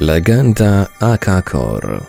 Legenda Akakor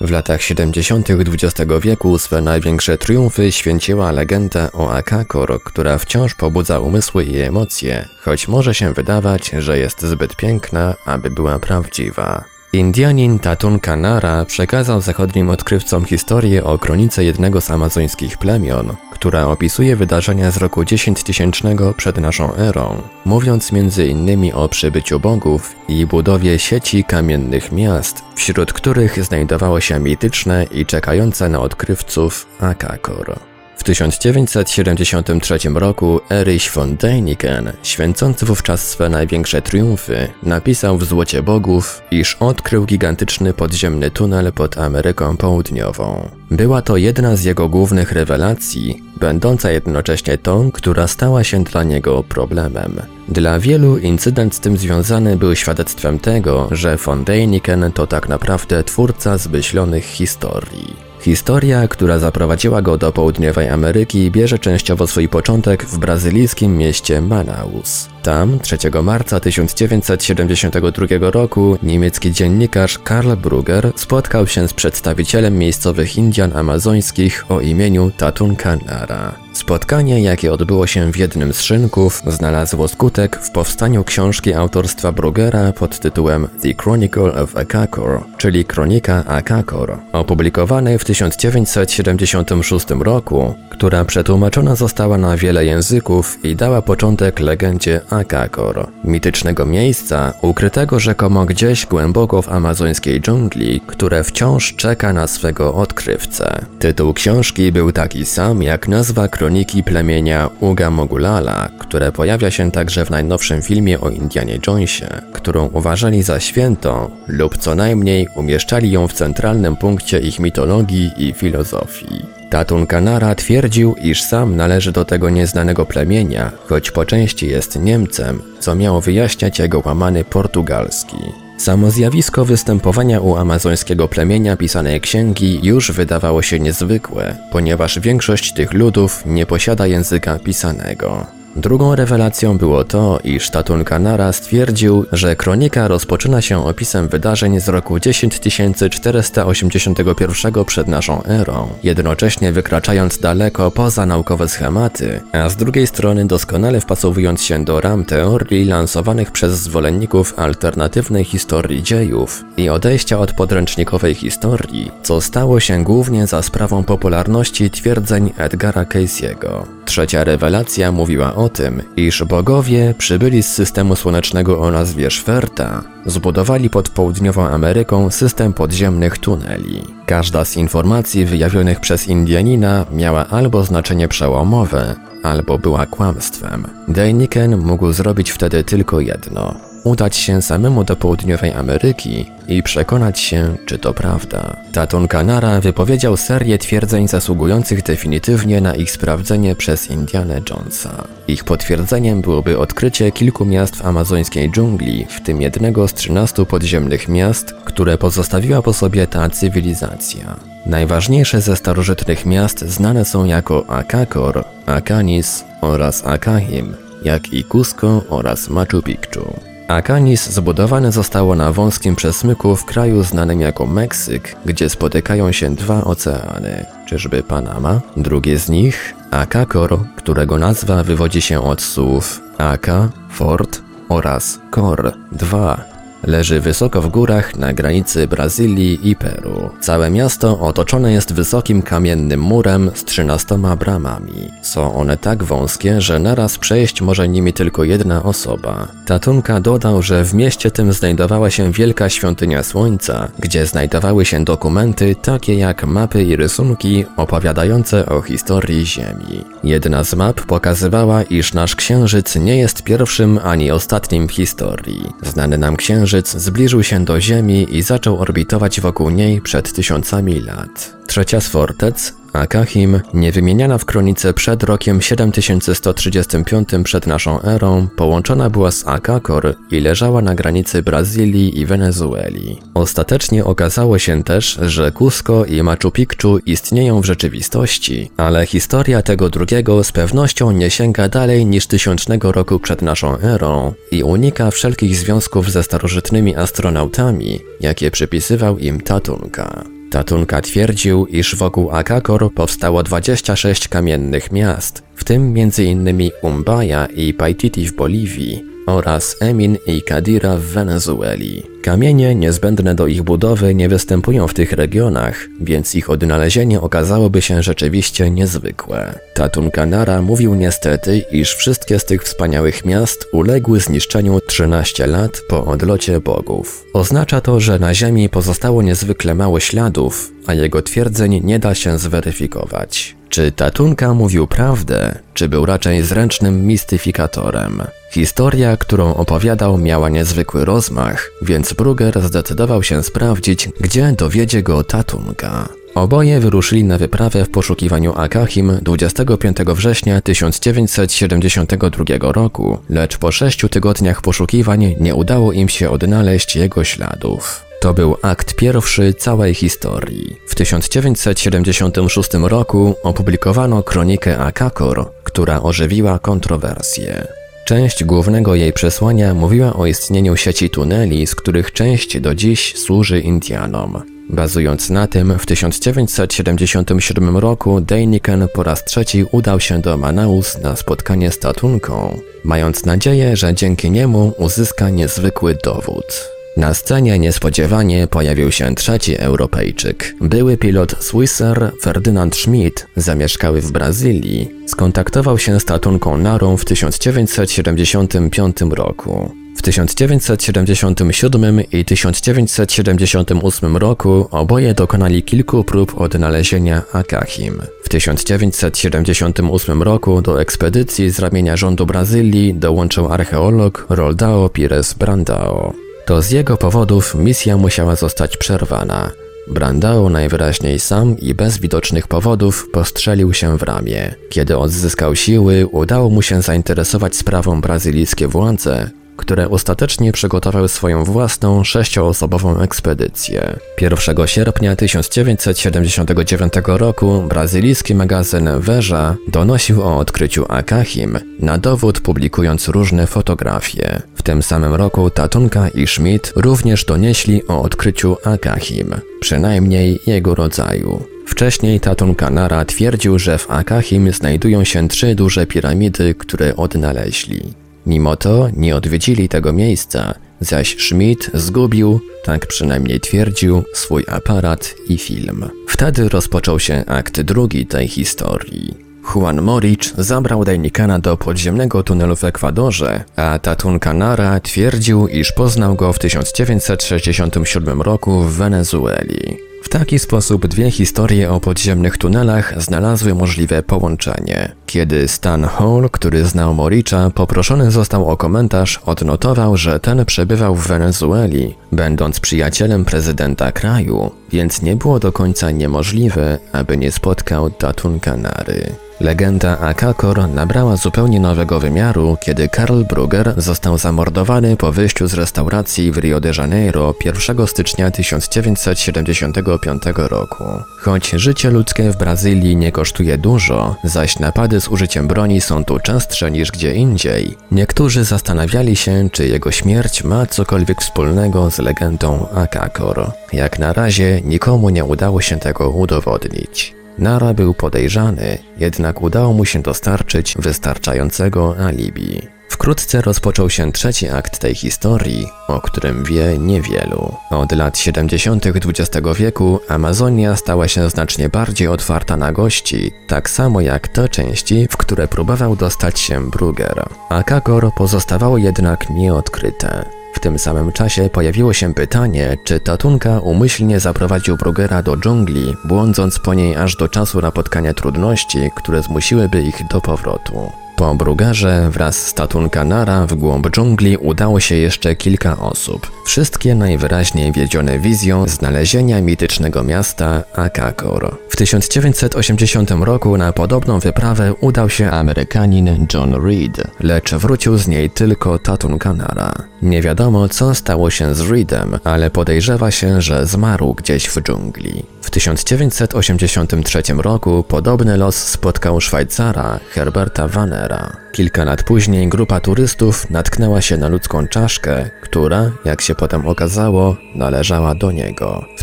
W latach 70. XX wieku swe największe triumfy święciła legenda o Akakor, która wciąż pobudza umysły i emocje, choć może się wydawać, że jest zbyt piękna, aby była prawdziwa. Indianin Tatun Kanara przekazał zachodnim odkrywcom historię o kronice jednego z amazońskich plemion, która opisuje wydarzenia z roku 10 tysięcznego przed naszą erą, mówiąc m.in. o przybyciu bogów i budowie sieci kamiennych miast, wśród których znajdowało się mityczne i czekające na odkrywców Akakor. W 1973 roku Erich von Däniken, święcący wówczas swe największe triumfy, napisał w Złocie Bogów, iż odkrył gigantyczny podziemny tunel pod Ameryką Południową. Była to jedna z jego głównych rewelacji, będąca jednocześnie tą, która stała się dla niego problemem. Dla wielu incydent z tym związany był świadectwem tego, że von Däniken to tak naprawdę twórca zmyślonych historii. Historia, która zaprowadziła go do południowej Ameryki, bierze częściowo swój początek w brazylijskim mieście Manaus. Tam 3 marca 1972 roku niemiecki dziennikarz Karl Brugger spotkał się z przedstawicielem miejscowych Indian amazońskich o imieniu Tatun Kanara. Spotkanie, jakie odbyło się w jednym z szynków, znalazło skutek w powstaniu książki autorstwa Brugera pod tytułem The Chronicle of Akakor, czyli Kronika Akakor, opublikowanej w 1976 roku, która przetłumaczona została na wiele języków i dała początek legendzie Akakor, mitycznego miejsca ukrytego rzekomo gdzieś głęboko w amazońskiej dżungli, które wciąż czeka na swego odkrywcę. Tytuł książki był taki sam jak nazwa kroniki plemienia Uga Mogulala, które pojawia się także w najnowszym filmie o Indianie Jonesie, którą uważali za świętą lub co najmniej umieszczali ją w centralnym punkcie ich mitologii i filozofii. Tatun Kanara twierdził, iż sam należy do tego nieznanego plemienia, choć po części jest Niemcem, co miało wyjaśniać jego łamany portugalski. Samo zjawisko występowania u amazońskiego plemienia pisanej księgi już wydawało się niezwykłe, ponieważ większość tych ludów nie posiada języka pisanego. Drugą rewelacją było to, iż Tatun Kanara stwierdził, że kronika rozpoczyna się opisem wydarzeń z roku 10481 przed naszą erą, jednocześnie wykraczając daleko poza naukowe schematy, a z drugiej strony doskonale wpasowując się do ram teorii lansowanych przez zwolenników alternatywnej historii dziejów i odejścia od podręcznikowej historii, co stało się głównie za sprawą popularności twierdzeń Edgara Casey'ego. Trzecia rewelacja mówiła o tym, iż bogowie przybyli z systemu słonecznego o nazwie Szwerta, zbudowali pod południową Ameryką system podziemnych tuneli. Każda z informacji wyjawionych przez Indianina miała albo znaczenie przełomowe, albo była kłamstwem. Dejniken mógł zrobić wtedy tylko jedno udać się samemu do południowej Ameryki i przekonać się, czy to prawda. Tatun Kanara wypowiedział serię twierdzeń zasługujących definitywnie na ich sprawdzenie przez Indiana Jonesa. Ich potwierdzeniem byłoby odkrycie kilku miast w amazońskiej dżungli, w tym jednego z 13 podziemnych miast, które pozostawiła po sobie ta cywilizacja. Najważniejsze ze starożytnych miast znane są jako Akakor, Akanis oraz Akahim, jak i Cusco oraz Machu Picchu. Akanis zbudowane zostało na wąskim przesmyku w kraju znanym jako Meksyk, gdzie spotykają się dwa oceany. Czyżby Panama? Drugie z nich Akakor, którego nazwa wywodzi się od słów Aka, fort oraz Kor, dwa, Leży wysoko w górach na granicy Brazylii i Peru. Całe miasto otoczone jest wysokim kamiennym murem z trzynastoma bramami. Są one tak wąskie, że naraz przejść może nimi tylko jedna osoba. Tatunka dodał, że w mieście tym znajdowała się wielka świątynia słońca, gdzie znajdowały się dokumenty takie jak mapy i rysunki opowiadające o historii Ziemi. Jedna z map pokazywała, iż nasz księżyc nie jest pierwszym ani ostatnim w historii. Znany nam księżyc Księżyc zbliżył się do Ziemi i zaczął orbitować wokół niej przed tysiącami lat. Trzecia z fortec, Akahim, niewymieniana w kronice przed rokiem 7135 przed naszą erą, połączona była z Akakor i leżała na granicy Brazylii i Wenezueli. Ostatecznie okazało się też, że Cusco i Machu Picchu istnieją w rzeczywistości, ale historia tego drugiego z pewnością nie sięga dalej niż tysiącznego roku przed naszą erą i unika wszelkich związków ze starożytnymi astronautami, jakie przypisywał im Tatunka. Tatunka twierdził, iż wokół Akakor powstało 26 kamiennych miast, w tym m.in. Umbaya i Paititi w Boliwii oraz Emin i Kadira w Wenezueli. Kamienie niezbędne do ich budowy nie występują w tych regionach, więc ich odnalezienie okazałoby się rzeczywiście niezwykłe. Tatun Kanara mówił niestety, iż wszystkie z tych wspaniałych miast uległy zniszczeniu 13 lat po odlocie bogów. Oznacza to, że na Ziemi pozostało niezwykle mało śladów, a jego twierdzeń nie da się zweryfikować. Czy Tatunka mówił prawdę, czy był raczej zręcznym mistyfikatorem? Historia, którą opowiadał, miała niezwykły rozmach, więc Brugger zdecydował się sprawdzić, gdzie dowiedzie go Tatunka. Oboje wyruszyli na wyprawę w poszukiwaniu Akahim 25 września 1972 roku, lecz po sześciu tygodniach poszukiwań nie udało im się odnaleźć jego śladów. To był akt pierwszy całej historii. W 1976 roku opublikowano kronikę Akakor, która ożywiła kontrowersje. Część głównego jej przesłania mówiła o istnieniu sieci tuneli, z których część do dziś służy Indianom. Bazując na tym, w 1977 roku Dejniken po raz trzeci udał się do Manaus na spotkanie z Tatunką, mając nadzieję, że dzięki niemu uzyska niezwykły dowód. Na scenie niespodziewanie pojawił się trzeci Europejczyk. Były pilot Swisser Ferdynand Schmidt, zamieszkały w Brazylii, skontaktował się z Tatunką Narą w 1975 roku. W 1977 i 1978 roku oboje dokonali kilku prób odnalezienia Akahim. W 1978 roku do ekspedycji z ramienia rządu Brazylii dołączył archeolog Roldao Pires Brandao. To z jego powodów misja musiała zostać przerwana. Brandao najwyraźniej sam i bez widocznych powodów postrzelił się w ramię. Kiedy odzyskał siły, udało mu się zainteresować sprawą brazylijskie władze, które ostatecznie przygotowały swoją własną sześcioosobową ekspedycję. 1 sierpnia 1979 roku brazylijski magazyn Veja donosił o odkryciu Akahim, na dowód publikując różne fotografie. W tym samym roku Tatunka i Schmidt również donieśli o odkryciu Akahim, przynajmniej jego rodzaju. Wcześniej Tatun Kanara twierdził, że w Akahim znajdują się trzy duże piramidy, które odnaleźli. Mimo to nie odwiedzili tego miejsca, zaś Schmidt zgubił, tak przynajmniej twierdził, swój aparat i film. Wtedy rozpoczął się akt drugi tej historii. Juan Morich zabrał Dejnikana do podziemnego tunelu w Ekwadorze, a Tatun Canara twierdził, iż poznał go w 1967 roku w Wenezueli. W taki sposób dwie historie o podziemnych tunelach znalazły możliwe połączenie. Kiedy Stan Hall, który znał Moricza, poproszony został o komentarz, odnotował, że ten przebywał w Wenezueli, będąc przyjacielem prezydenta kraju, więc nie było do końca niemożliwe, aby nie spotkał Tatun Kanary. Legenda Akakor nabrała zupełnie nowego wymiaru, kiedy Karl Brugger został zamordowany po wyjściu z restauracji w Rio de Janeiro 1 stycznia 1975 roku. Choć życie ludzkie w Brazylii nie kosztuje dużo, zaś napady z użyciem broni są tu częstsze niż gdzie indziej, niektórzy zastanawiali się, czy jego śmierć ma cokolwiek wspólnego z legendą Akakor. Jak na razie nikomu nie udało się tego udowodnić. Nara był podejrzany, jednak udało mu się dostarczyć wystarczającego alibi. Wkrótce rozpoczął się trzeci akt tej historii, o którym wie niewielu. Od lat 70. XX wieku Amazonia stała się znacznie bardziej otwarta na gości, tak samo jak te części, w które próbował dostać się Brugger. Akagor pozostawało jednak nieodkryte. W tym samym czasie pojawiło się pytanie, czy Tatunka umyślnie zaprowadził Brugera do dżungli, błądząc po niej aż do czasu napotkania trudności, które zmusiłyby ich do powrotu. Po Brugarze wraz z Tatunkanara w głąb dżungli udało się jeszcze kilka osób. Wszystkie najwyraźniej wiedzione wizją znalezienia mitycznego miasta Akakor. W 1980 roku na podobną wyprawę udał się Amerykanin John Reed, lecz wrócił z niej tylko Tatunkanara. Nie wiadomo co stało się z Reedem, ale podejrzewa się, że zmarł gdzieś w dżungli. W 1983 roku podobny los spotkał Szwajcara Herberta Wannera. Kilka lat później grupa turystów natknęła się na ludzką czaszkę, która, jak się potem okazało, należała do niego. W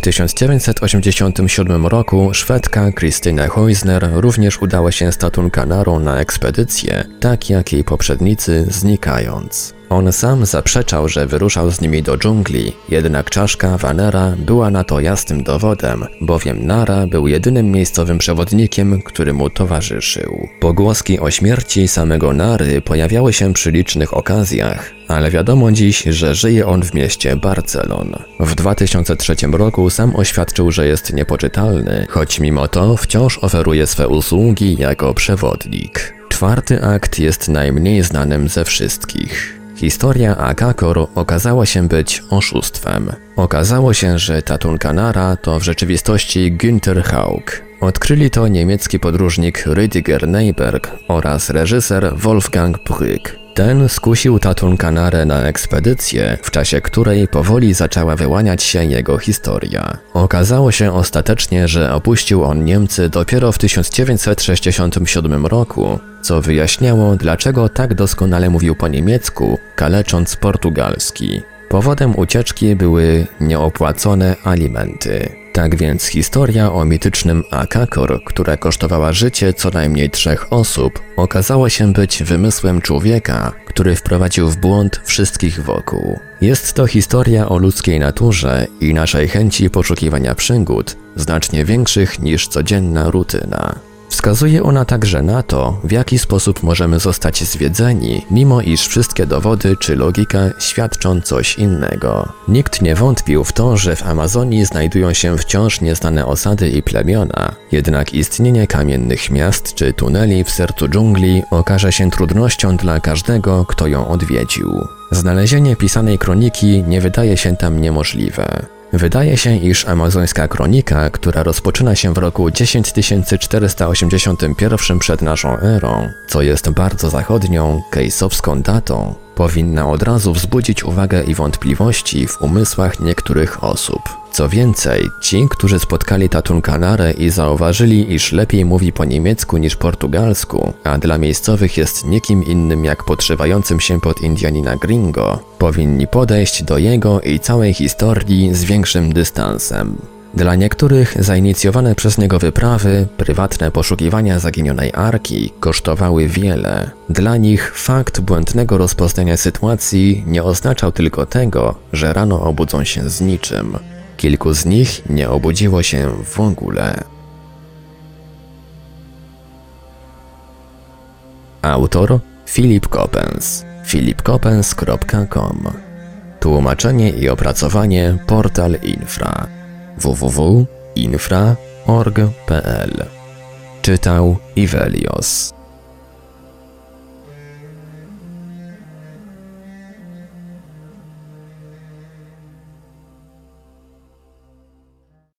1987 roku Szwedka Christine Heusner również udała się z Tatunkanarą na ekspedycję, tak jak jej poprzednicy znikając. On sam zaprzeczał, że wyruszał z nimi do dżungli, jednak czaszka Vanera była na to jasnym dowodem, bowiem Nara był jedynym miejscowym przewodnikiem, który mu towarzyszył. Pogłoski o śmierci samego Nary pojawiały się przy licznych okazjach, ale wiadomo dziś, że żyje on w mieście Barcelon. W 2003 roku sam oświadczył, że jest niepoczytalny, choć mimo to wciąż oferuje swe usługi jako przewodnik. Czwarty akt jest najmniej znanym ze wszystkich. Historia Akakor okazała się być oszustwem. Okazało się, że Tatunkanara to w rzeczywistości Günther Haug. Odkryli to niemiecki podróżnik Rüdiger Neyberg oraz reżyser Wolfgang Brück. Ten skusił Tatun Kanarę na ekspedycję, w czasie której powoli zaczęła wyłaniać się jego historia. Okazało się ostatecznie, że opuścił on Niemcy dopiero w 1967 roku, co wyjaśniało, dlaczego tak doskonale mówił po niemiecku, kalecząc portugalski. Powodem ucieczki były nieopłacone alimenty. Tak więc historia o mitycznym Akakor, która kosztowała życie co najmniej trzech osób, okazała się być wymysłem człowieka, który wprowadził w błąd wszystkich wokół. Jest to historia o ludzkiej naturze i naszej chęci poszukiwania przygód, znacznie większych niż codzienna rutyna. Wskazuje ona także na to, w jaki sposób możemy zostać zwiedzeni, mimo iż wszystkie dowody czy logika świadczą coś innego. Nikt nie wątpił w to, że w Amazonii znajdują się wciąż nieznane osady i plemiona, jednak istnienie kamiennych miast czy tuneli w sercu dżungli okaże się trudnością dla każdego, kto ją odwiedził. Znalezienie pisanej kroniki nie wydaje się tam niemożliwe. Wydaje się, iż amazońska kronika, która rozpoczyna się w roku 10481 przed naszą erą, co jest bardzo zachodnią, kejsowską datą, powinna od razu wzbudzić uwagę i wątpliwości w umysłach niektórych osób. Co więcej, ci, którzy spotkali Tatunkanarę i zauważyli, iż lepiej mówi po niemiecku niż portugalsku, a dla miejscowych jest nikim innym jak podszywającym się pod Indianina gringo, powinni podejść do jego i całej historii z większym dystansem. Dla niektórych zainicjowane przez niego wyprawy, prywatne poszukiwania zaginionej arki kosztowały wiele. Dla nich fakt błędnego rozpoznania sytuacji nie oznaczał tylko tego, że rano obudzą się z niczym. Kilku z nich nie obudziło się w ogóle. Autor Filip Kopens filipkopens.com Tłumaczenie i opracowanie Portal Infra www.infra.org.pl Czytał Ivelios